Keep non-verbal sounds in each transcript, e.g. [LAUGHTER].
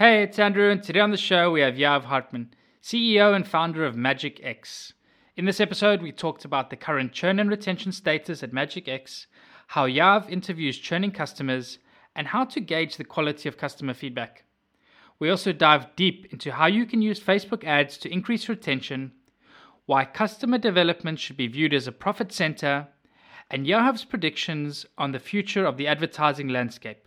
Hey, it's Andrew, and today on the show we have Yoav Hartman, CEO and founder of Madgicx. In this episode, we talked about the current churn and retention status at Madgicx, how Yoav interviews churning customers, and how to gauge the quality of customer feedback. We also dive deep into how you can use Facebook ads to increase retention, why customer development should be viewed as a profit center, and Yoav's predictions on the future of the advertising landscape.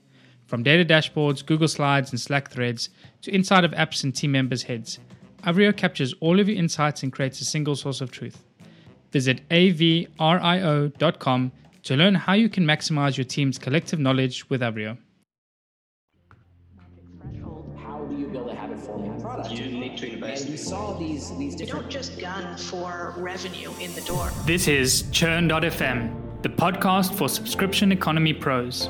From data dashboards, Google Slides, and Slack threads to inside of apps and team members' heads, Avrio captures all of your insights and creates a single source of truth. Visit avrio.com to learn how you can maximize your team's collective knowledge with Avrio. How do you build a habit forming product? You need to invest. And we saw these these You different don't just gun for revenue in the door. This is Churn.fm, the podcast for subscription economy pros.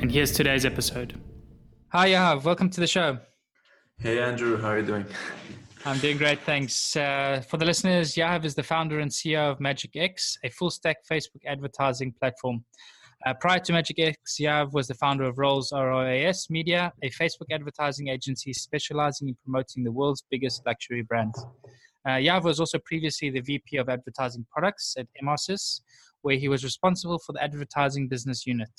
and here's today's episode. Hi, Yoav. Welcome to the show. Hey Andrew, how are you doing? I'm doing great, thanks. Uh, for the listeners, Yoav is the founder and CEO of Madgicx, a full stack Facebook advertising platform. Uh, prior to Magic X, Yoav was the founder of Rolls ROAS Media, a Facebook advertising agency specializing in promoting the world's biggest luxury brands. Uh, Yoav was also previously the VP of advertising products at Emarsys, where he was responsible for the advertising business unit.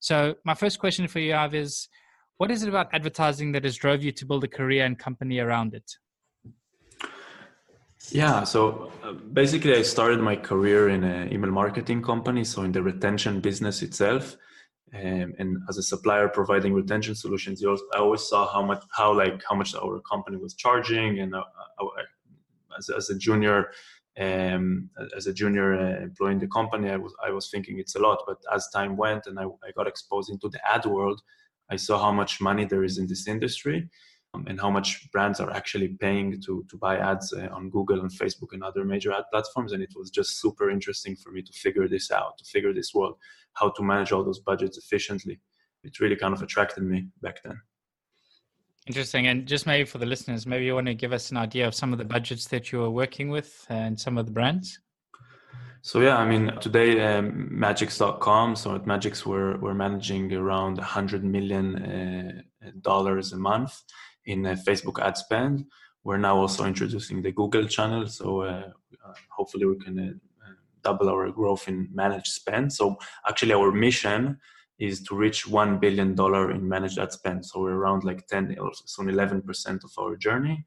So, my first question for you, Yoav, is what is it about advertising that has drove you to build a career and company around it? Yeah, so uh, basically, I started my career in an email marketing company, so in the retention business itself. Um, and as a supplier providing retention solutions, also, I always saw how much, how like how much our company was charging, and uh, uh, as, as a junior, um, as a junior uh, employee in the company, I was I was thinking it's a lot. But as time went and I, I got exposed into the ad world, I saw how much money there is in this industry, um, and how much brands are actually paying to to buy ads uh, on Google and Facebook and other major ad platforms. And it was just super interesting for me to figure this out, to figure this world, how to manage all those budgets efficiently. It really kind of attracted me back then. Interesting. And just maybe for the listeners, maybe you want to give us an idea of some of the budgets that you are working with and some of the brands? So yeah, I mean today um, Madgicx.com. So at Madgicx we're we're managing around 100 million uh, dollars a month in uh, Facebook ad spend. We're now also introducing the Google channel. So uh, uh, hopefully we can uh, double our growth in managed spend. So actually our mission is to reach one billion dollar in managed ad spend. So we're around like 10 or so 11 percent of our journey.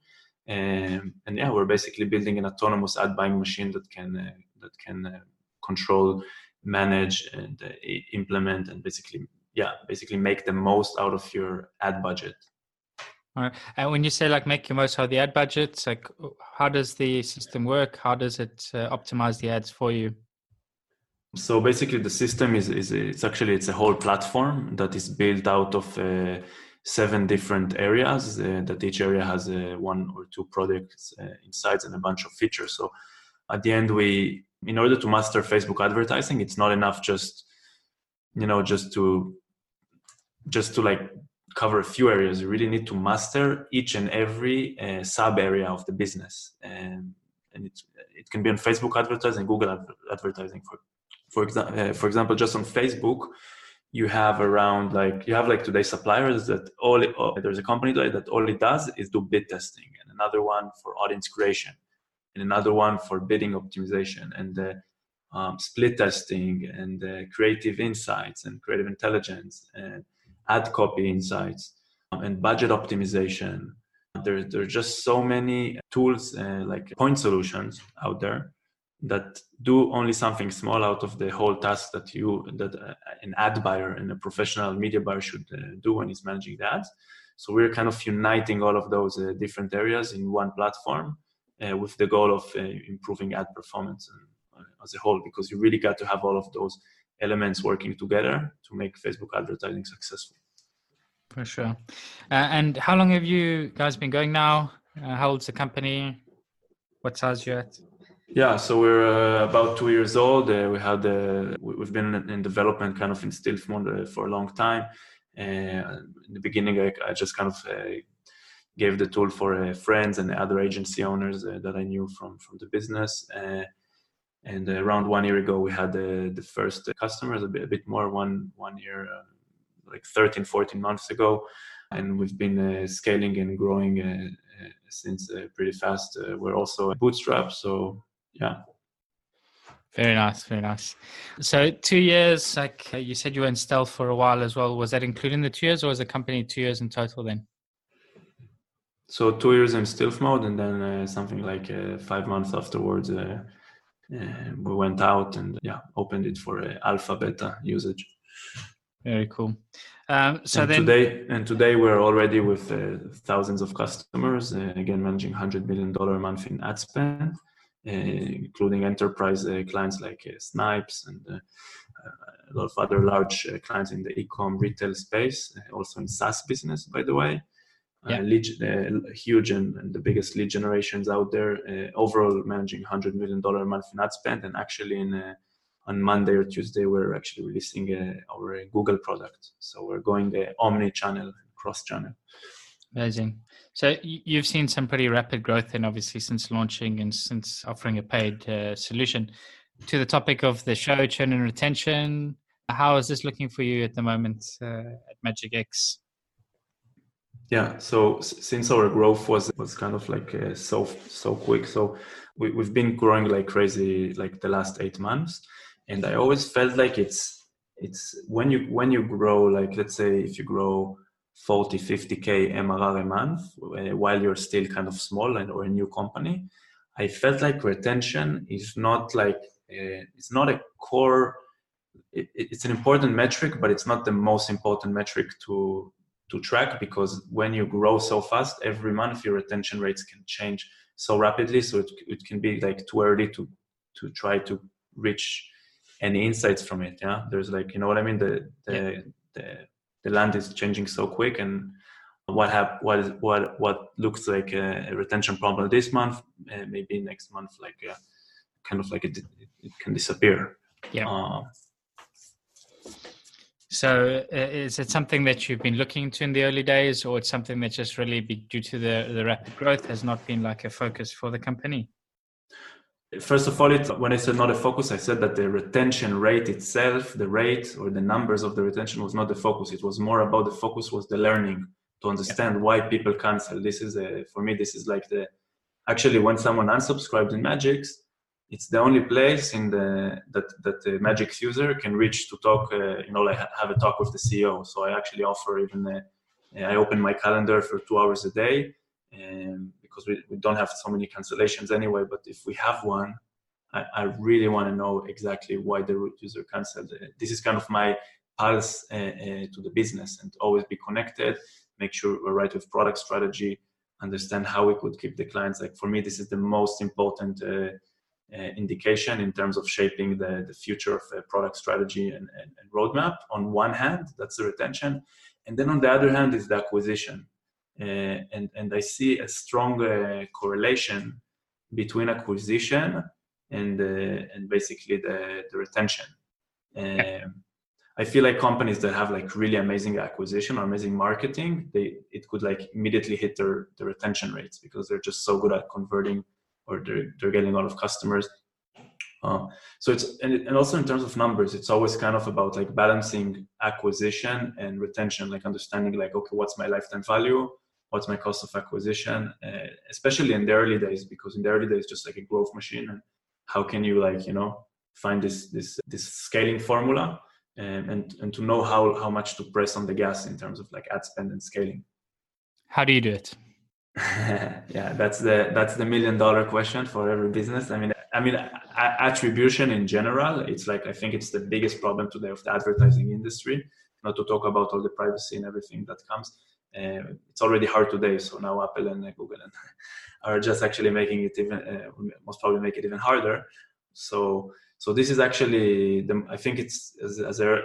Um, and yeah, we're basically building an autonomous ad buying machine that can uh, that can uh, control, manage, and uh, implement, and basically yeah, basically make the most out of your ad budget. Right. And when you say like make your most out of the ad budgets, like how does the system work? How does it uh, optimize the ads for you? So basically, the system is is it's actually it's a whole platform that is built out of uh, seven different areas. Uh, that each area has uh, one or two products uh, inside and a bunch of features. So at the end, we in order to master Facebook advertising, it's not enough just you know just to just to like cover a few areas. You really need to master each and every uh, sub area of the business, and and it can be on Facebook advertising, Google adver- advertising, for for example, uh, for example, just on Facebook, you have around like you have like today suppliers that all oh, there's a company today that all it does is do bid testing, and another one for audience creation, and another one for bidding optimization, and uh, um, split testing, and uh, creative insights, and creative intelligence, and ad copy insights, um, and budget optimization, There, there are just so many tools, uh, like point solutions out there that do only something small out of the whole task that you that uh, an ad buyer and a professional media buyer should uh, do when he's managing the ads. So we're kind of uniting all of those uh, different areas in one platform uh, with the goal of uh, improving ad performance as a whole, because you really got to have all of those elements working together to make Facebook advertising successful. For sure. and how long have you guys been going now? how old's the company? What size you at? Yeah, so we're uh, about two years old. Uh, we had uh, we've been in development, kind of in stealth uh, mode for a long time. Uh, in the beginning, I, I just kind of uh, gave the tool for friends and other agency owners that I knew from from the business. and around one year ago, we had the, first customers, a bit, a bit more, one one year, um, like 13, 14 months ago, and we've been scaling and growing since uh, pretty fast. Uh, we're also bootstrapped, so yeah. Very nice very nice. So two years like uh, you said you were in stealth for a while as well. Was that including the two years or was the company two years in total then? So two years in stealth mode and then uh, something like uh, five months afterwards uh, uh we went out and yeah opened it for uh, alpha beta usage. Very cool. Um, so and then today and today we're already with thousands of customers again managing 100 million dollar a month in ad spend. uh, including enterprise uh, clients like uh, Snipes and a lot of other large clients in the e-com retail space, also in SaaS business, by the way. Yeah. Uh, lead, uh, huge and, and, the biggest lead generations out there. Uh, overall, managing hundred million dollar a month in ad spend, and actually in on Monday or Tuesday, we're actually releasing our Google product. So we're going omni-channel, cross-channel. Amazing. So you've seen some pretty rapid growth, and obviously since launching and since offering a paid uh, solution. To the topic of the show, churn and retention, how is this looking for you at the moment uh, at Madgicx? Yeah, so since our growth was was kind of like uh, so so quick, so we, we've been growing like crazy like the last eight months, and I always felt like it's it's when you when you grow like let's say if you grow 40, 50K MRR a month uh, while you're still kind of small and or a new company. I felt like retention is not like, uh, it's not a core, it, it's an important metric, but it's not the most important metric to, to track because when you grow so fast, every month your retention rates can change so rapidly. So it, it can be like too early to, to try to reach any insights from it. Yeah. There's like, you know what I mean? The, the, yeah. the the land is changing so quick and what have what is what what looks like a, a retention problem this month uh, maybe next month like uh, kind of like it, it can disappear. Yeah. Uh, so uh, is it something that you've been looking into in the early days or it's something that just really be, due to the, the rapid growth has not been like a focus for the company First of all, it, when I said not a focus, I said that the retention rate itself, the rate or the numbers of the retention was not the focus. It was more about the focus was the learning to understand yeah. why people cancel. This is a, for me, this is like the, actually when someone unsubscribes in Madgicx, it's the only place in the, that, that the Madgicx user can reach to talk, uh, you know, like have a talk with the CEO. So I actually offer even, a, I open my calendar for two hours a day. And because we, we don't have so many cancellations anyway. But if we have one, I, I really want to know exactly why the root user canceled. This is kind of my pulse uh, uh, to the business and always be connected, make sure we're right with product strategy, understand how we could keep the clients. Like for me, this is the most important uh, uh, indication in terms of shaping the, the future of uh, product strategy and, and, and, roadmap. On one hand, that's the retention. And then on the other hand is the acquisition. Uh, and and I see a strong uh, correlation between acquisition and uh, and basically the the retention. Um, I feel like companies that have like really amazing acquisition or amazing marketing, they it could like immediately hit their their retention rates because they're just so good at converting or they're they're getting a lot of customers. Uh, so it's and, and also in terms of numbers, it's always kind of about like balancing acquisition and retention, like understanding like okay, what's my lifetime value, what's my cost of acquisition, uh, especially in the early days, because in the early days, just like a growth machine, and how can you like you know find this this this scaling formula and and, and to know how how much to press on the gas in terms of like ad spend and scaling. How do you do it? [LAUGHS] yeah, that's the that's the million dollar question for every business. I mean, I mean, attribution in general, it's like I think it's the biggest problem today of the advertising industry. Not to talk about all the privacy and everything that comes. Uh, it's already hard today, so now Apple and uh, Google and [LAUGHS] are just actually making it even uh, most probably make it even harder. So so this is actually the I think it's as, as a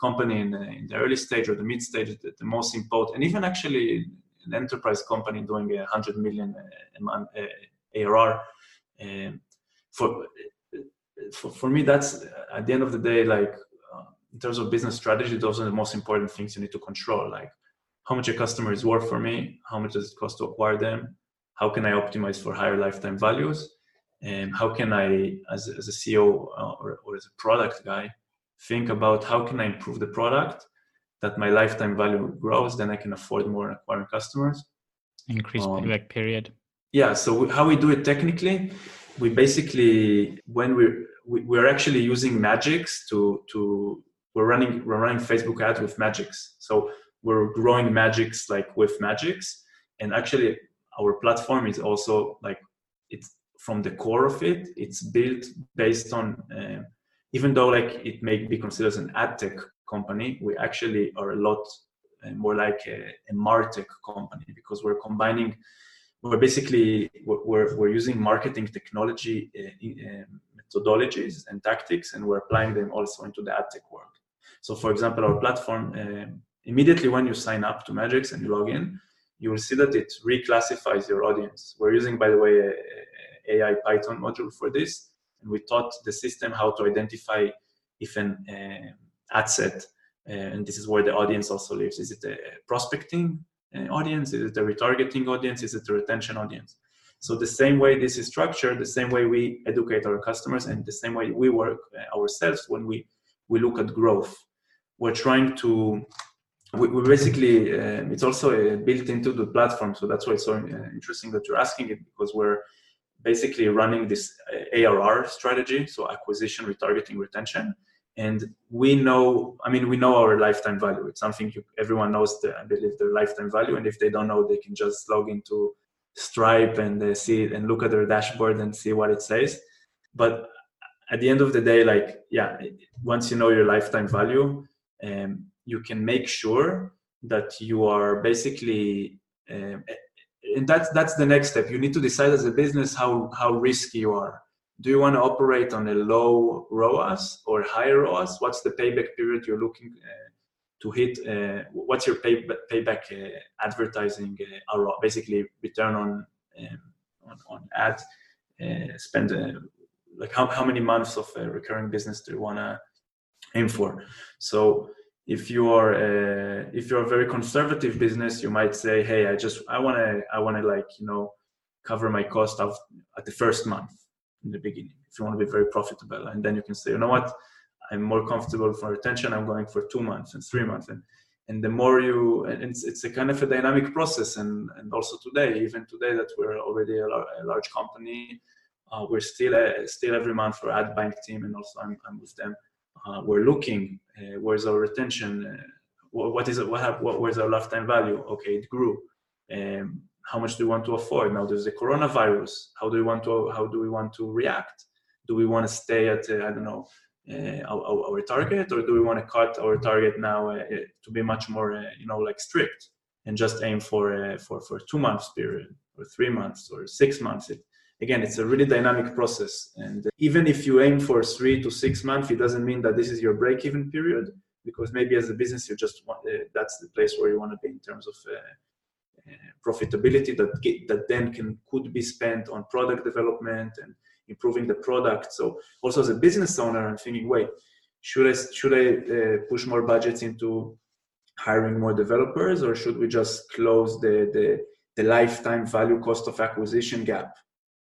company in, in, the early stage or the mid stage the, the most important and even actually an enterprise company doing a hundred million a month ARR. Um, for, for for me, that's at the end of the day, like uh, in terms of business strategy, those are the most important things you need to control. Like how much a customer is worth for me, how much does it cost to acquire them, how can I optimize for higher lifetime values, and how can I, as, as a CEO uh, or, or as a product guy, think about how can I improve the product that my lifetime value grows, then I can afford more acquiring customers. Increase um, payback period. Yeah. So how we do it technically, we basically when we're we, we're actually using Madgicx to to we're running we're running Facebook ads with Madgicx. So we're growing Madgicx like with Madgicx, and actually our platform is also like it's from the core of it. It's built based on uh, even though like it may be considered as an ad tech company, we actually are a lot uh, more like a, a martech company because we're combining we're basically we're, we're using marketing technology uh, methodologies and tactics and we're applying them also into the ad tech world so for example our platform uh, immediately when you sign up to Madgicx and you log in you will see that it reclassifies your audience we're using by the way a, a ai python module for this and we taught the system how to identify if an uh, ad set, uh, and this is where the audience also lives. Is it a prospecting uh, audience? Is it a retargeting audience? Is it a retention audience? So the same way this is structured, the same way we educate our customers, and the same way we work uh, ourselves when we we look at growth. We're trying to we, we basically uh, it's also uh, built into the platform, so that's why it's so uh, interesting that you're asking it because we're basically running this ARR strategy, so acquisition, retargeting, retention, and we know i mean we know our lifetime value. It's something you, everyone knows the, i believe their lifetime value. And if they don't know they can just log into stripe and uh, see it and look at their dashboard and see what it says. But at the end of the day like yeah once you know your lifetime value um, you can make sure that you are basically um, and that's that's the next step you need to decide as a business how how risky you are do you want to operate on a low ROAS or higher ROAS? What's the payback period you're looking uh, to hit? Uh, what's your pay, payback uh, advertising uh, ROAS, basically return on um, on, on ad uh, spend? Uh, like how, how many months of recurring business do you want to aim for? So if you are a, if you're a very conservative business, you might say, hey, I just I want to I want to like you know cover my cost of at the first month in the beginning if you want to be very profitable. And then you can say you know what? I'm more comfortable for retention. I'm going for two months and three months. And and the more you and it's, it's a kind of a dynamic process. And and also today even today that we're already a, a large company uh, we're still a, still every month for ad bank team and also i'm, I'm with them uh, we're looking uh, where's our retention uh, what, is it what, have, what where's our lifetime value? Okay it grew. Um, how much do we want to afford? Now there's the coronavirus. How do we want to how do we want to react? Do we want to stay at uh, i don't know uh, our, our, target or do we want to cut our target now to be much more you know like strict and just aim for uh, for for two months period or three months or six months? It, again it's a really dynamic process and even if you aim for three to six months it doesn't mean that this is your break even period because maybe as a business you just want uh, that's the place where you want to be in terms of profitability that get, that then can could be spent on product development and improving the product. So also as a business owner, I'm thinking, wait, should I should I uh, push more budgets into hiring more developers, or should we just close the the, the lifetime value cost of acquisition gap?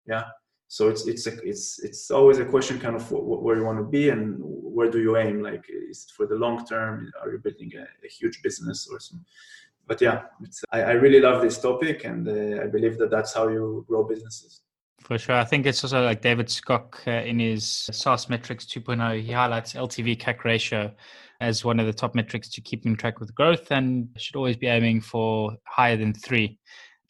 Yeah. So it's it's a, it's it's always a question, kind of where you want to be and where do you aim? Like, is it for the long term? Are you building a, a huge business or some but yeah, I, I, really love this topic, and uh, I believe that that's how you grow businesses. For sure, I think it's also like David Skok uh, in his SaaS metrics 2.0. He highlights LTV CAC ratio as one of the top metrics to keep in track with growth, and should always be aiming for higher than three.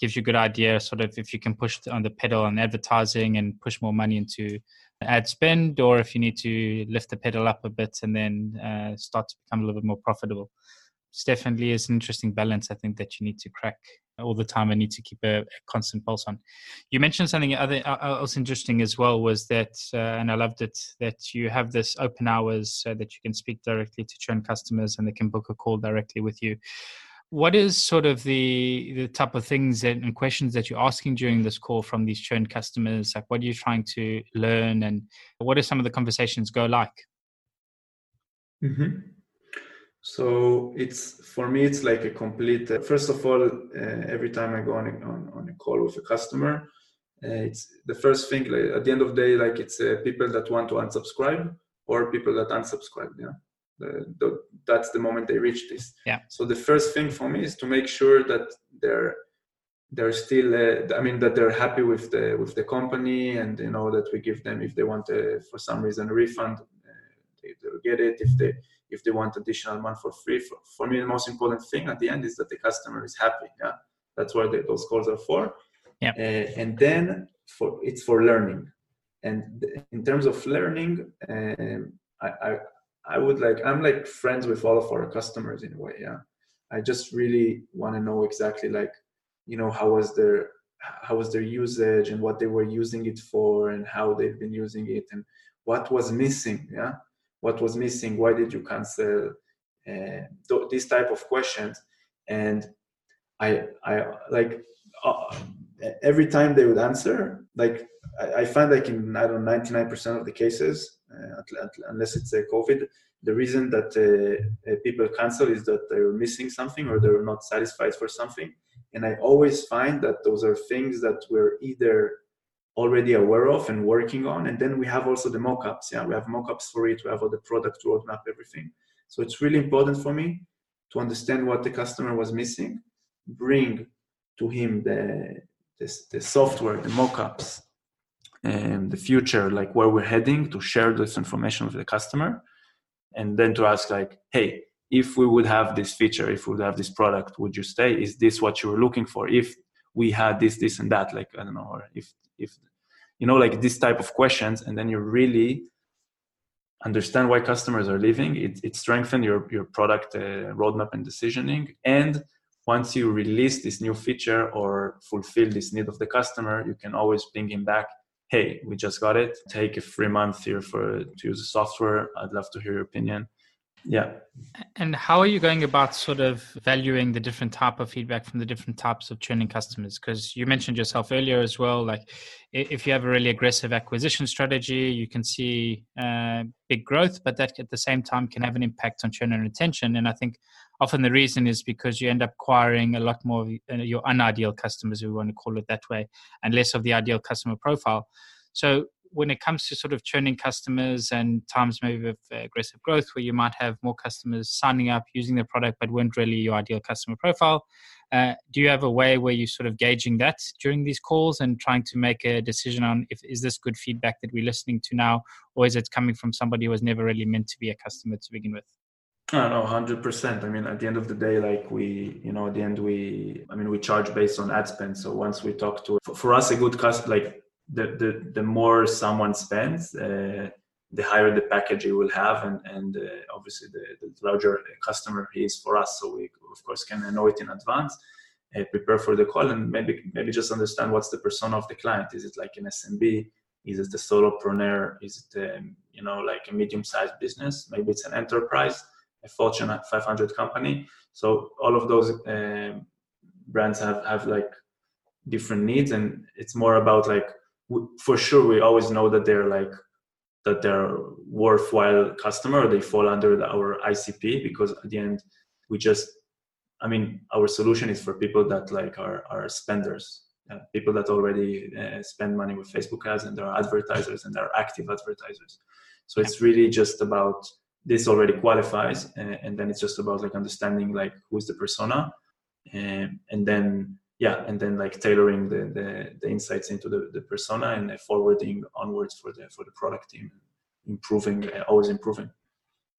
Gives you a good idea, sort of, if you can push on the pedal on advertising and push more money into ad spend, or if you need to lift the pedal up a bit and then uh, start to become a little bit more profitable. It's definitely is an interesting balance. I think that you need to crack all the time and need to keep a, a constant pulse on. You mentioned something other uh, uh, else interesting as well was that, uh, and I loved it that you have this open hours so that you can speak directly to churn customers and they can book a call directly with you what is sort of the the type of things and questions that you're asking during this call from these churn customers? Like what are you trying to learn and what are some of the conversations go like? Mm-hmm. so it's for me it's like a complete uh, first of all uh, every time i go on a, on, on a call with a customer uh, it's the first thing like, at the end of the day like it's uh, people that want to unsubscribe or people that unsubscribe yeah the, that's the moment they reach this. Yeah. So the first thing for me is to make sure that they're they're still uh, i mean that they're happy with the with the company and you know that we give them if they want uh, for some reason a refund uh, they, will get it. If they if they want additional month for free for, for me the most important thing at the end is that the customer is happy. Yeah. That's what they, those calls are for. Yeah. Uh, and then for it's for learning. And in terms of learning um, I, I I would like I'm like friends with all of our customers in a way. Yeah, I just really want to know exactly like you know how was their how was their usage and what they were using it for and how they've been using it and what was missing. Yeah, what was missing? Why did you cancel? Uh, th- these type of questions and I I like uh, every time they would answer like I, I find like in I don't know 99% of the cases unless it's a COVID. The reason that uh, uh, people cancel is that they're missing something or they're not satisfied for something. And I always find that those are things that we're either already aware of and working on. And then we have also the mockups. Yeah, we have mockups for it. We have all the product roadmap, everything. So it's really important for me to understand what the customer was missing, bring to him the the, the software, the mockups, um, the future, like where we're heading, to share this information with the customer, and then to ask like, hey, if we would have this feature, if we would have this product, would you stay? Is this what you were looking for? If we had this, this, and that, like I don't know, or if if you know, like this type of questions, and then you really understand why customers are leaving. It it strengthens your your product uh, roadmap and decisioning, and once you release this new feature or fulfill this need of the customer, you can always ping him back hey, we just got it. Take a free month here for to use the software. I'd love to hear your opinion. Yeah. And how are you going about sort of valuing the different type of feedback from the different types of churning customers? Because you mentioned yourself earlier as well, like if you have a really aggressive acquisition strategy, you can see uh, big growth, but that at the same time can have an impact on churn and retention. And I think often the reason is because you end up acquiring a lot more uh, your unideal customers, if we want to call it that way, and less of the ideal customer profile. So when it comes to sort of churning customers and times maybe of aggressive growth where you might have more customers signing up using the product but weren't really your ideal customer profile uh, do you have a way where you're sort of gauging that during these calls and trying to make a decision on if is this good feedback that we're listening to now or is it coming from somebody who was never really meant to be a customer to begin with I know, hundred percent. I mean, at the end of the day, like we, you know, at the end we, I mean, we charge based on ad spend. So once we talk to, for, for us, a good customer, like the, the, the more someone spends, uh, the higher the package you will have, and, and uh, obviously the, the larger customer he is for us. So we, of course, can know it in advance, uh, prepare for the call, and maybe maybe just understand what's the persona of the client. Is it like an SMB? Is it the solopreneur? Is it um, you know like a medium-sized business? Maybe it's an enterprise, a Fortune 500 company. So all of those um, brands have have like different needs, and it's more about like for sure we always know that they're like that they're worthwhile customer they fall under our icp because at the end we just i mean our solution is for people that like are, are spenders uh, people that already uh, spend money with facebook ads and they're advertisers and they're active advertisers so it's really just about this already qualifies and, and then it's just about like understanding like who's the persona and, and then yeah and then like tailoring the the, the insights into the, the persona and forwarding onwards for the for the product team improving uh, always improving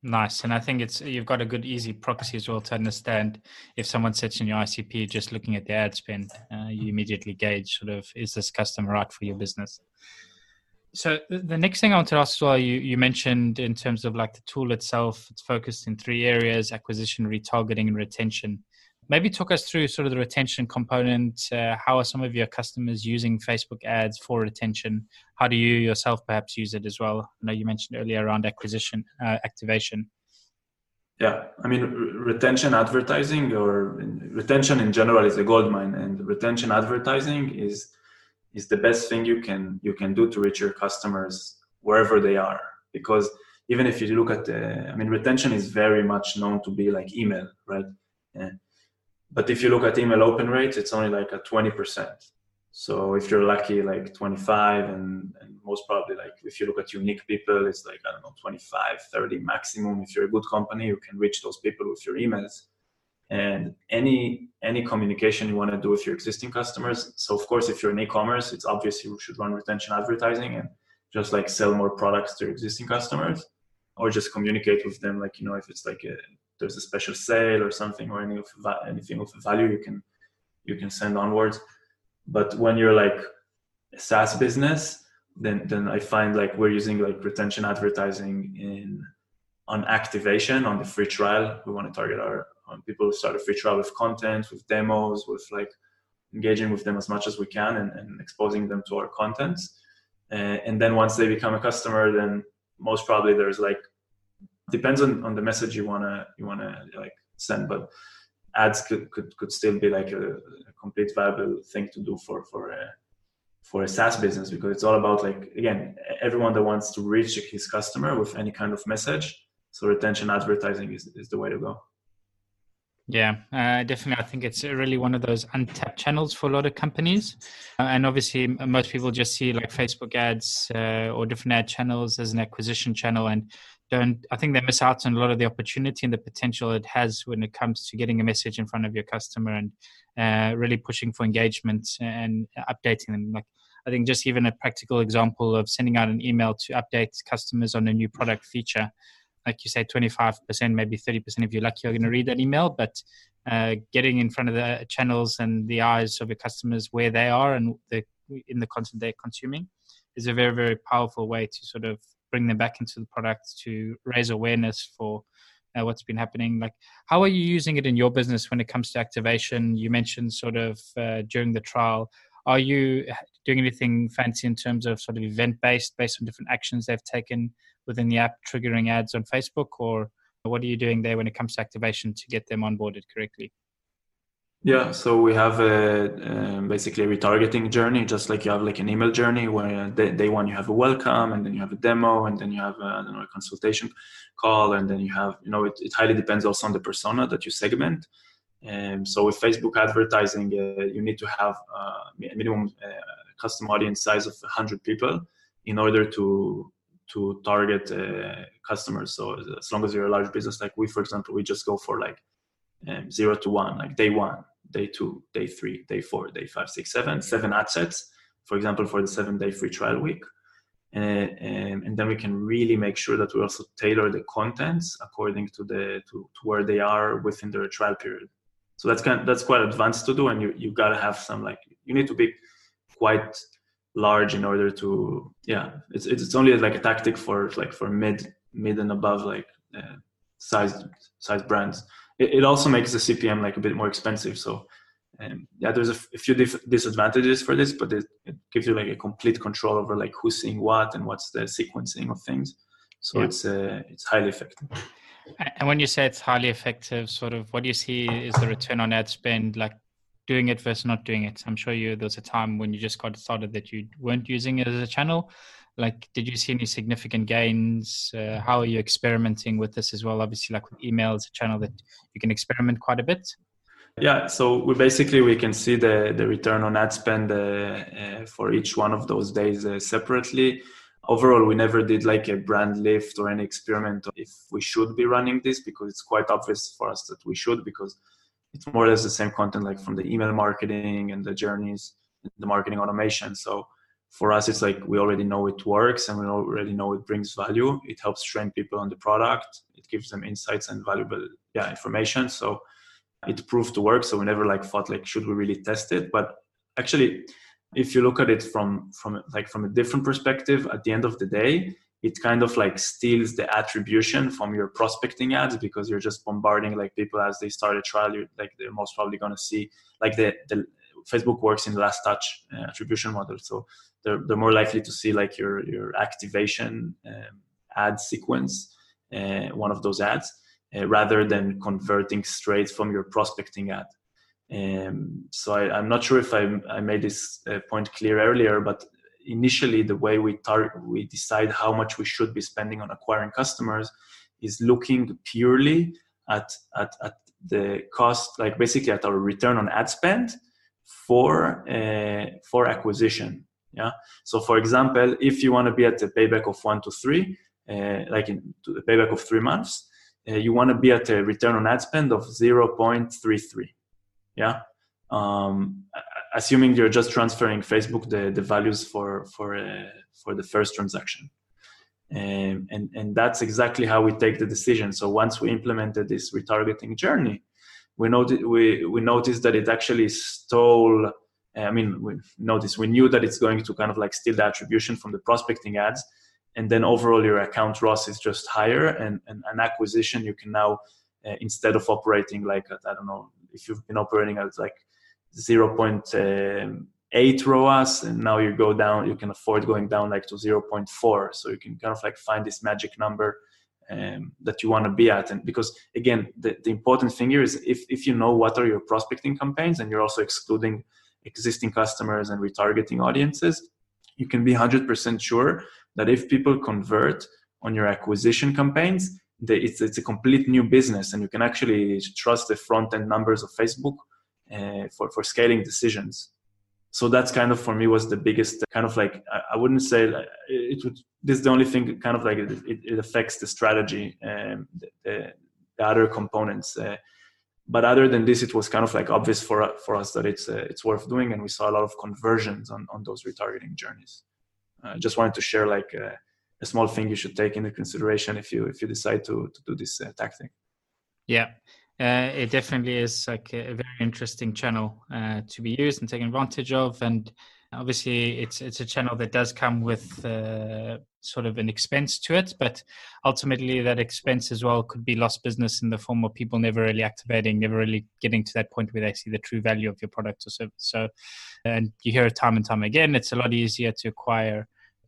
Nice, and I think it's you've got a good easy proxy as well to understand if someone sits in your ICP just looking at the ad spend, uh, you immediately gauge sort of is this customer right for your business. So the next thing I want to ask as well, you you mentioned in terms of like the tool itself, it's focused in three areas: acquisition, retargeting, and retention. Maybe talk us through sort of the retention component. Uh, how are some of your customers using Facebook ads for retention? How do you yourself perhaps use it as well? I know you mentioned earlier around acquisition, uh, activation. Yeah, I mean, retention advertising or retention in general is a gold mine, and retention advertising is is the best thing you can you can do to reach your customers wherever they are. Because even if you look at, the, I mean, retention is very much known to be like email, right? Yeah. But if you look at email open rates, it's only like a 20%. So if you're lucky, like 25, and, and most probably like if you look at unique people, it's like, I don't know, 25, 30 maximum. If you're a good company, you can reach those people with your emails. And any any communication you want to do with your existing customers. So of course, if you're in e-commerce, it's obvious you should run retention advertising and just like sell more products to your existing customers, or just communicate with them. Like you know, if it's like a there's a special sale or something or any of anything of value you can you can send onwards but when you're like a SaaS business then then I find like we're using like retention advertising in on activation on the free trial we want to target our people start a free trial with content with demos with like engaging with them as much as we can and, and exposing them to our content uh, and then once they become a customer then most probably there's like depends on, on the message you wanna you wanna like send, but ads could could, could still be like a, a complete viable thing to do for for a for a SaaS business because it's all about like again everyone that wants to reach his customer with any kind of message. So retention advertising is, is the way to go. Yeah, uh, definitely. I think it's really one of those untapped channels for a lot of companies. Uh, and obviously, most people just see like Facebook ads uh, or different ad channels as an acquisition channel. And don't i think they miss out on a lot of the opportunity and the potential it has when it comes to getting a message in front of your customer and uh, really pushing for engagement and updating them like i think just even a practical example of sending out an email to update customers on a new product feature like you say 25% maybe 30% if you're lucky you're going to read that email but uh, getting in front of the channels and the eyes of your customers where they are and the in the content they're consuming is a very very powerful way to sort of bring them back into the product to raise awareness for uh, what's been happening. Like how are you using it in your business when it comes to activation? You mentioned sort of uh, during the trial. Are you doing anything fancy in terms of sort of event based based on different actions they've taken within the app triggering ads on facebook or what are you doing there when it comes to activation to get them onboarded correctly yeah, so we have a, um, basically a retargeting journey, just like you have like an email journey where day, day one you have a welcome, and then you have a demo, and then you have a, know, a consultation call, and then you have you know it, it highly depends also on the persona that you segment. Um, so with Facebook advertising, uh, you need to have uh, a minimum uh, custom audience size of 100 people in order to to target uh, customers. So as long as you're a large business like we, for example, we just go for like um, zero to one, like day one day two, day three, day four, day five, six, seven, seven ad sets, for example, for the seven day free trial week. And, and, and, then we can really make sure that we also tailor the contents according to the to, to where they are within their trial period. So that's kind of, that's quite advanced to do, and you you gotta have some like you need to be quite large in order to yeah it's it's only like a tactic for like for mid mid and above like uh, size size brands it, it also makes the CPM like a bit more expensive. So um, yeah, there's a, f- a few dif- disadvantages for this, but it, it, gives you like a complete control over like who's seeing what and what's the sequencing of things. So yeah. it's uh, it's highly effective. And when you say it's highly effective, sort of, what do you see is the return on ad spend, like doing it versus not doing it? I'm sure you there was a time when you just got started that you weren't using it as a channel. Like did you see any significant gains? Uh, how are you experimenting with this as well? Obviously like with email it's a channel that you can experiment quite a bit. Yeah so we basically we can see the the return on ad spend uh, uh, for each one of those days uh, separately. Overall we never did like a brand lift or any experiment if we should be running this because it's quite obvious for us that we should because it's more or less the same content like from the email marketing and the journeys the marketing automation. So for us it's like we already know it works and we already know it brings value. It helps train people on the product. It gives them insights and valuable yeah information. So it proved to work. So we never like thought like should we really test it? But actually if you look at it from from like from a different perspective at the end of the day it kind of like steals the attribution from your prospecting ads because you're just bombarding like people as they start a trial. You're like they're most probably going to see like the, the facebook works in the last touch uh, attribution model. So they're, they're more likely to see like your your activation um, ad sequence uh, one of those ads uh, rather than converting straight from your prospecting ad. Um, so I, am not sure if I, I made this uh, point clear earlier, but initially the way we tar- we decide how much we should be spending on acquiring customers is looking purely at, at, at the cost, like basically at our return on ad spend for uh, for acquisition. Yeah. So for example, if you want to be at a payback of one to three, uh, like in the payback of three months, uh, you want to be at a return on ad spend of 0.33 yeah um, assuming you're just transferring facebook the, the values for for uh, for the first transaction. Um, and and that's exactly how we take the decision. So once we implemented this retargeting journey we noticed we we noticed that it actually stole i mean we noticed we knew that it's going to kind of like steal the attribution from the prospecting ads. And then overall your account ROAS is just higher and, and an acquisition you can now uh, instead of operating like at, i don't know if you've been operating at like 0.8 ROAS and now you go down, you can afford going down like to 0.4. So you can kind of like find this magic number um, that you want to be at. And because again, the, the important thing here is if, if you know what are your prospecting campaigns and you're also excluding existing customers and retargeting audiences, you can be 100% sure that if people convert on your acquisition campaigns, the, it's, it's a complete new business and you can actually trust the front end numbers of facebook uh, for, for scaling decisions. So that's kind of for me was the biggest kind of like i, wouldn't say it would this is the only thing kind of like it, it affects the strategy and the, the, the other components uh, but other than this it was kind of like obvious for for us that it's uh, it's worth doing and we saw a lot of conversions on on those retargeting journeys. I uh, just wanted to share like uh, a small thing you should take into consideration if you if you decide to to do this uh, tactic. Yeah, uh, it definitely is like a very interesting channel uh, to be used and taken advantage of, and obviously it's it's a channel that does come with uh, sort of an expense to it, but ultimately that expense as well could be lost business in the form of people never really activating, never really getting to that point where they see the true value of your product or service. So, and you hear it time and time again, it's a lot easier to acquire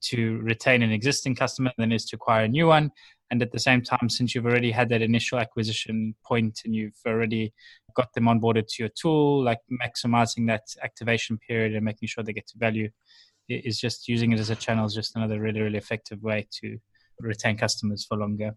to retain an existing customer than is to acquire a new one. And at the same time, since you've already had that initial acquisition point and you've already got them onboarded to your tool, like maximizing that activation period and making sure they get to value is just using it as a channel is just another really, really effective way to retain customers for longer.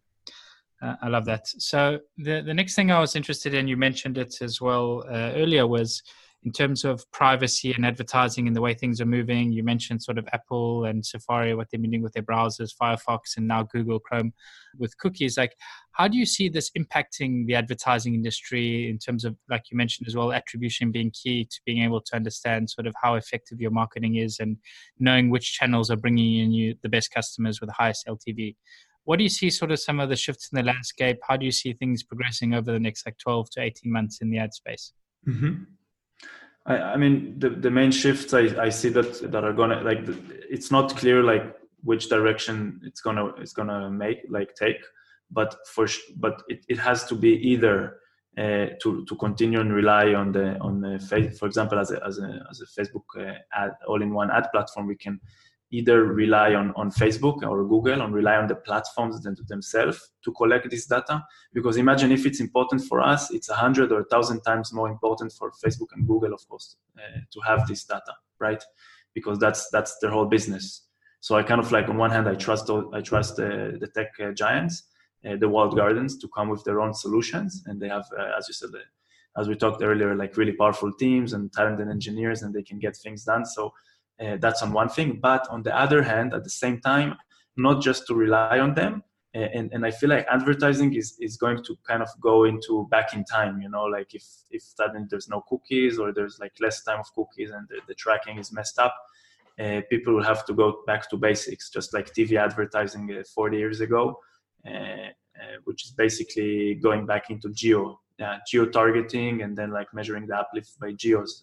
Uh, I love that. So the the next thing I was interested in, you mentioned it as well uh, earlier, was in terms of privacy and advertising and the way things are moving you mentioned sort of apple and safari what they're doing with their browsers firefox and now google chrome with cookies. Like how do you see this impacting the advertising industry in terms of like you mentioned as well attribution being key to being able to understand sort of how effective your marketing is and knowing which channels are bringing in you the best customers with the highest ltv what do you see sort of some of the shifts in the landscape? How do you see things progressing over the next like 12 to 18 months in the ad space? Mm-hmm. I, I mean, the, the main shifts I, I see that that are gonna like it's not clear like which direction it's gonna it's gonna make like take, but for but it, it has to be either uh, to to continue and rely on the on the for example as a as a as a Facebook uh, ad all-in-one ad platform we can either rely on, on Facebook or Google and rely on the platforms themselves to collect this data. Because imagine if it's important for us, it's a hundred or a thousand times more important for Facebook and Google, of course, uh, to have this data, right? Because that's that's their whole business. So I kind of like on one hand, I trust I trust the, the tech uh, giants, uh, the walled gardens, to come with their own solutions, and they have, uh, as you said, as we talked earlier, like really powerful teams and talented engineers, and they can get things done. So uh, that's on one thing. But on the other hand, at the same time, not just to rely on them. Uh, and, and I feel like advertising is, is going to kind of go into back in time, you know, like if, if suddenly there's no cookies or there's like less time of cookies and the, the tracking is messed up, uh, people will have to go back to basics, just like TV advertising uh, 40 years ago, uh, uh, which is basically going back into geo, geo targeting, and then like measuring the uplift by geos.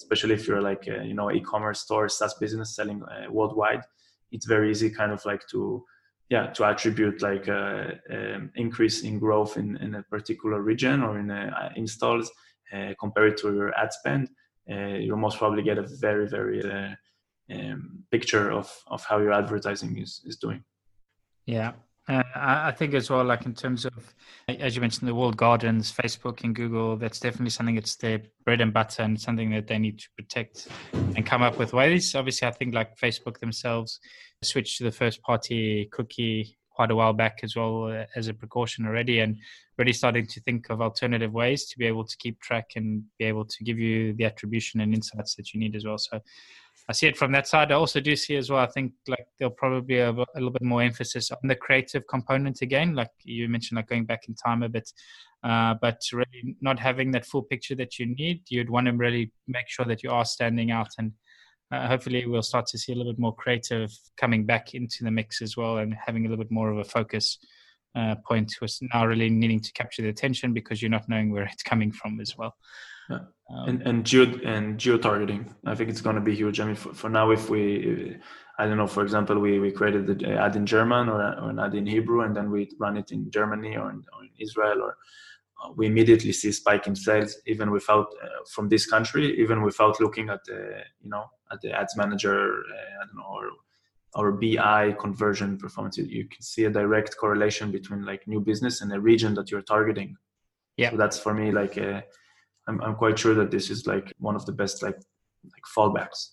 Especially if you're like you know e-commerce store, SaaS business selling worldwide, it's very easy kind of like to yeah to attribute like a, um, increase in growth in, in a particular region or in uh, installs uh, compared to your ad spend uh, you'll most probably get a very very uh, um, picture of of how your advertising is is doing. Yeah uh, I think as well, like in terms of, as you mentioned, the walled gardens, Facebook and Google, that's definitely something that's their bread and butter and something that they need to protect and come up with ways. Obviously, I think like Facebook themselves switched to the first party cookie quite a while back as well uh, as a precaution already and really starting to think of alternative ways to be able to keep track and be able to give you the attribution and insights that you need as well. So I see it from that side. I also do see as well. I think like there'll probably be a, a, little bit more emphasis on the creative component again, like you mentioned, like going back in time a bit. Uh, but really not having that full picture that you need, you'd want to really make sure that you are standing out, and uh, hopefully we'll start to see a little bit more creative coming back into the mix as well, and having a little bit more of a focus. Uh, point was now really needing to capture the attention because you're not knowing where [LAUGHS] it's coming from as well. Yeah. Um, and and geo and geo targeting, I think it's going to be huge. I mean, for, for now, if we, I don't know, for example, we we created the ad in German or, or an ad in Hebrew, and then we run it in Germany or in, or in Israel, or uh, we immediately see spike in sales even without uh, from this country, even without looking at the you know at the ads manager, uh, I don't know, or our BI conversion performance. You can see a direct correlation between like new business and the region that you're targeting. Yeah, so that's for me like a I'm, I'm quite sure that this is like one of the best like like fallbacks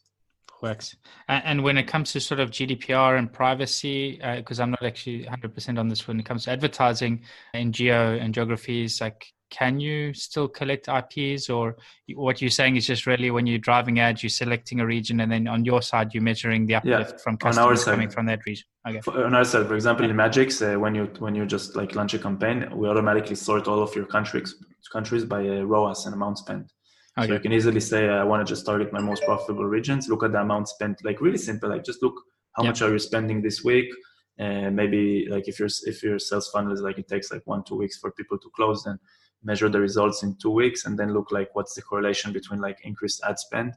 works. And when it comes to sort of GDPR and privacy, because uh, I'm not actually 100% on this when it comes to advertising in geo and geographies, like can you still collect IPs or what you're saying is just really when you're driving ads, you're selecting a region and then on your side, you're measuring the uplift yeah, from customers coming from that region. Okay. For, on our side, for example, in Madgicx, uh, when you when you just like launch a campaign, we automatically sort all of your countries countries by uh, ROAS and amount spent. Okay. So you can easily say, I want to just target my most profitable regions. Look at the amount spent, like really simple. Like just look how yep. much are you spending this week, and maybe like if your if your sales funnel is like it takes like one two weeks for people to close, then measure the results in two weeks, and then look like what's the correlation between like increased ad spend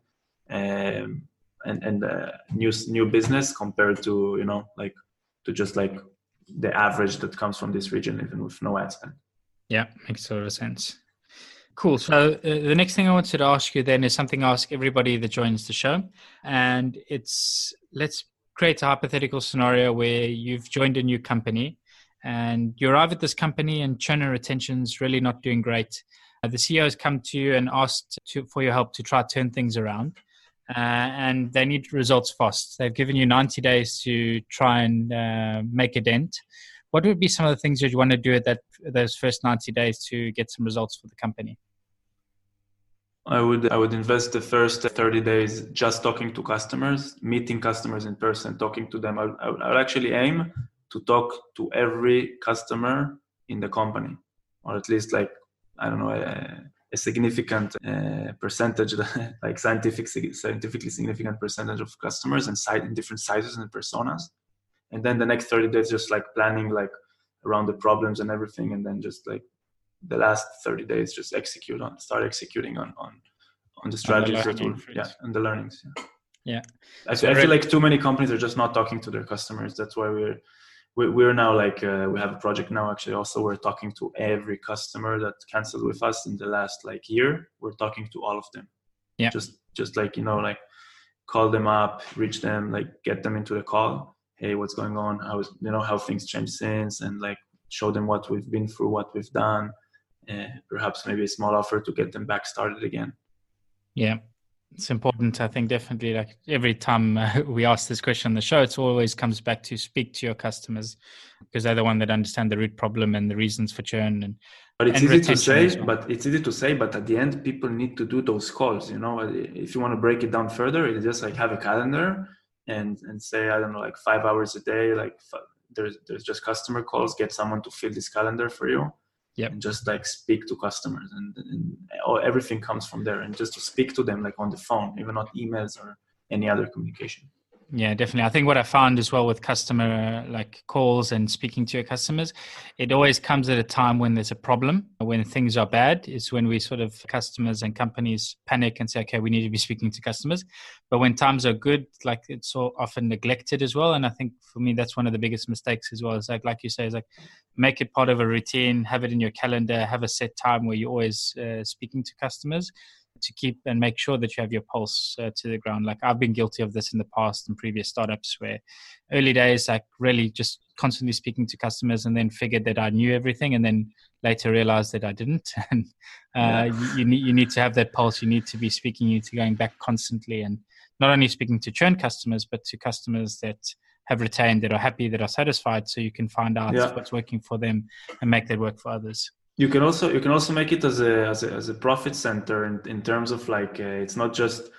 um, and and uh, new new business compared to you know like to just like the average that comes from this region even with no ad spend. Yeah, makes a lot of sense. Cool. So uh, the next thing I wanted to ask you then is something I ask everybody that joins the show, and it's let's create a hypothetical scenario where you've joined a new company and you arrive at this company and churn and retention is really not doing great. Uh, the CEO has come to you and asked to, for your help to try turn things around. Uh, and they need results fast. They've given you 90 days to try and uh, make a dent. What would be some of the things that you want to do at that those first 90 days to get some results for the company? I would I would invest the first 30 days just talking to customers, meeting customers in person, talking to them. I, I would actually aim to talk to every customer in the company, or at least like I don't know a, a significant uh, percentage, [LAUGHS] like scientific scientifically significant percentage of customers and site in different sizes and personas. And then the next 30 days just like planning like around the problems and everything, and then just like the last 30 days just execute on start executing on on on the strategies that will yeah and the learnings yeah. Yeah. I, so I feel like too many companies are just not talking to their customers. That's why we're we're now like uh, we have a project now actually also we're talking to every customer that canceled with us in the last like year. We're talking to all of them. Yeah. Just just like you know like call them up reach them like get them into the call. Hey what's going on? How is you know how things changed since? And like show them what we've been through what we've done. Uh, perhaps maybe a small offer to get them back started again. Yeah, it's important. I think definitely, like every time uh, [LAUGHS] we ask this question on the show, it always comes back to speak to your customers because they're the one that understand the root problem and the reasons for churn. And but it's and easy to say, well. but it's easy to say, but at the end, people need to do those calls. You know, if you want to break it down further, it's just like have a calendar and and say I don't know, like five hours a day, like there's there's just customer calls. Get someone to fill this calendar for you yep. and just like speak to customers and, and everything comes from there and just to speak to them like on the phone even not emails or any other communication. Yeah, definitely. I think what I found as well with customer like calls and speaking to your customers, it always comes at a time when there's a problem, when things are bad, is when we sort of customers and companies panic and say, okay, we need to be speaking to customers. But when times are good, like it's so often neglected as well. And I think for me, that's one of the biggest mistakes as well. Is like, like you say, is like make it part of a routine, have it in your calendar, have a set time where you're always uh, speaking to customers to keep and make sure that you have your pulse uh, to the ground. Like I've been guilty of this in the past in previous startups where early days, like really just constantly speaking to customers and then figured that I knew everything and then later realized that I didn't. [LAUGHS] And uh, yeah. you, you, need, you need to have that pulse. You need to be speaking, you need to going back constantly and not only speaking to churn customers, but to customers that have retained, that are happy, that are satisfied. So you can find out yeah. what's working for them and make that work for others you can also you can also make it as a as a, as a profit center in, in terms of like uh, it's not just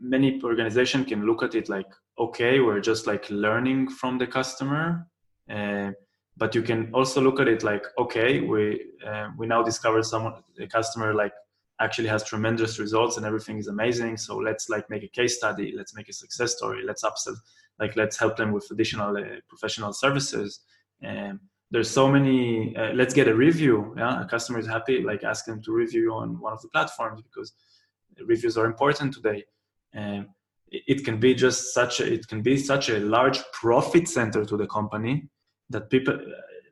many organization can look at it like okay we're just like learning from the customer uh, but you can also look at it like okay we uh, we now discovered someone a customer like actually has tremendous results and everything is amazing so let's like make a case study let's make a success story let's upsell like let's help them with additional uh, professional services um, there's so many uh, let's get a review yeah? A customer is happy like ask them to review on one of the platforms because reviews are important today. And it can be just such a it can be such a large profit center to the company that people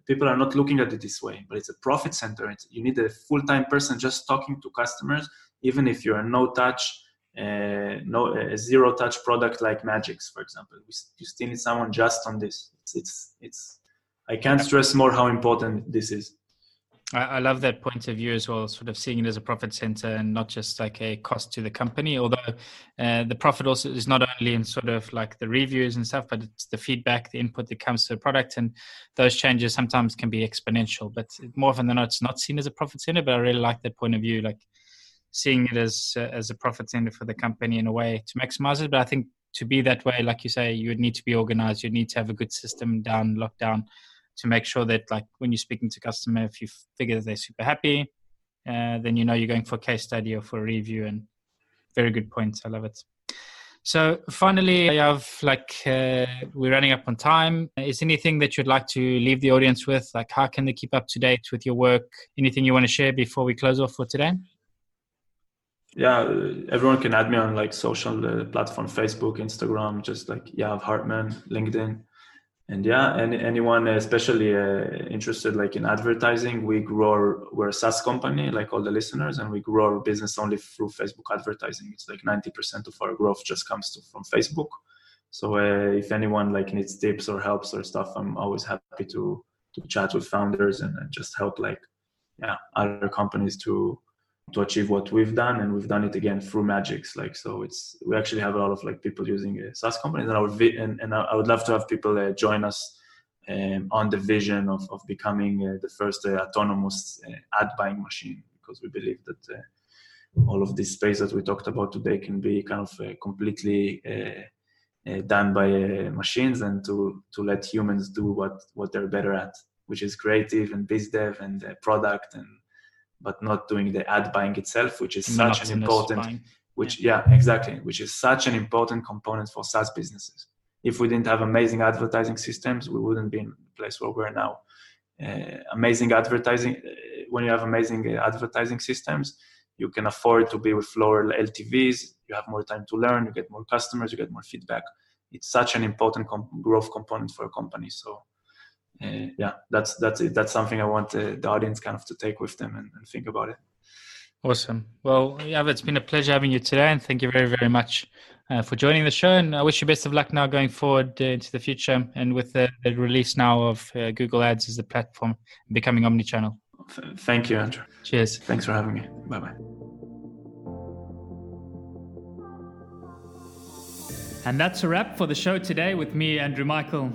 people are not looking at it this way but it's a profit center. It's, you need a full-time person just talking to customers even if you're a no touch uh, no a zero touch product like Madgicx for example. You still need someone just on this. It's it's, it's I can't stress more how important this is. I, love that point of view as well, sort of seeing it as a profit center and not just like a cost to the company. Although uh, the profit also is not only in sort of like the reviews and stuff, but it's the feedback, the input that comes to the product, and those changes sometimes can be exponential. But more often than not, it's not seen as a profit center. But I really like that point of view, like seeing it as uh, as a profit center for the company in a way to maximize it. But I think to be that way, like you say, you would need to be organized. You need to have a good system down, locked down to make sure that like when you're speaking to customer, if you figure that they're super happy, uh, then you know you're going for a case study or for a review. And very good points. I love it. So finally, I have like uh, we're running up on time. Is anything that you'd like to leave the audience with? Like, how can they keep up to date with your work? Anything you want to share before we close off for today? Yeah, everyone can add me on like social uh, platform, Facebook, Instagram, just like Yoav Hartman, LinkedIn and yeah any, anyone especially uh, interested like in advertising we grow our, we're a saas company like all the listeners and we grow our business only through facebook advertising. It's like 90% of our growth just comes to, from facebook. So uh, if anyone like needs tips or helps or stuff i'm always happy to to chat with founders and, and just help like yeah other companies to to achieve what we've done and we've done it again through Madgicx like so it's we actually have a lot of like people using uh, SaaS companies and I would and, and I would love to have people uh, join us um, on the vision of, of becoming uh, the first uh, autonomous uh, ad buying machine because we believe that uh, all of this space that we talked about today can be kind of completely done by machines and to to let humans do what what they're better at which is creative and biz dev and product and but not doing the ad buying itself, which is such an important, buying. which yeah. yeah, exactly, which is such an important component for SaaS businesses. If we didn't have amazing advertising systems, we wouldn't be in the place where we're now. Uh, amazing advertising. Uh, when you have amazing uh, advertising systems, you can afford to be with lower LTVs. You have more time to learn. You get more customers. You get more feedback. It's such an important com- growth component for a company. So uh, yeah, that's that's it. That's something I want uh, the audience kind of to take with them and, and think about it. Awesome. Well, yeah, it's been a pleasure having you today, and thank you very, very much uh, for joining the show. And I wish you best of luck now going forward uh, into the future, and with the, the release now of uh, Google Ads as the platform, becoming omni-channel. thank you, Andrew. Cheers. Thanks for having me. Bye bye. And that's a wrap for the show today with me, Andrew Michael.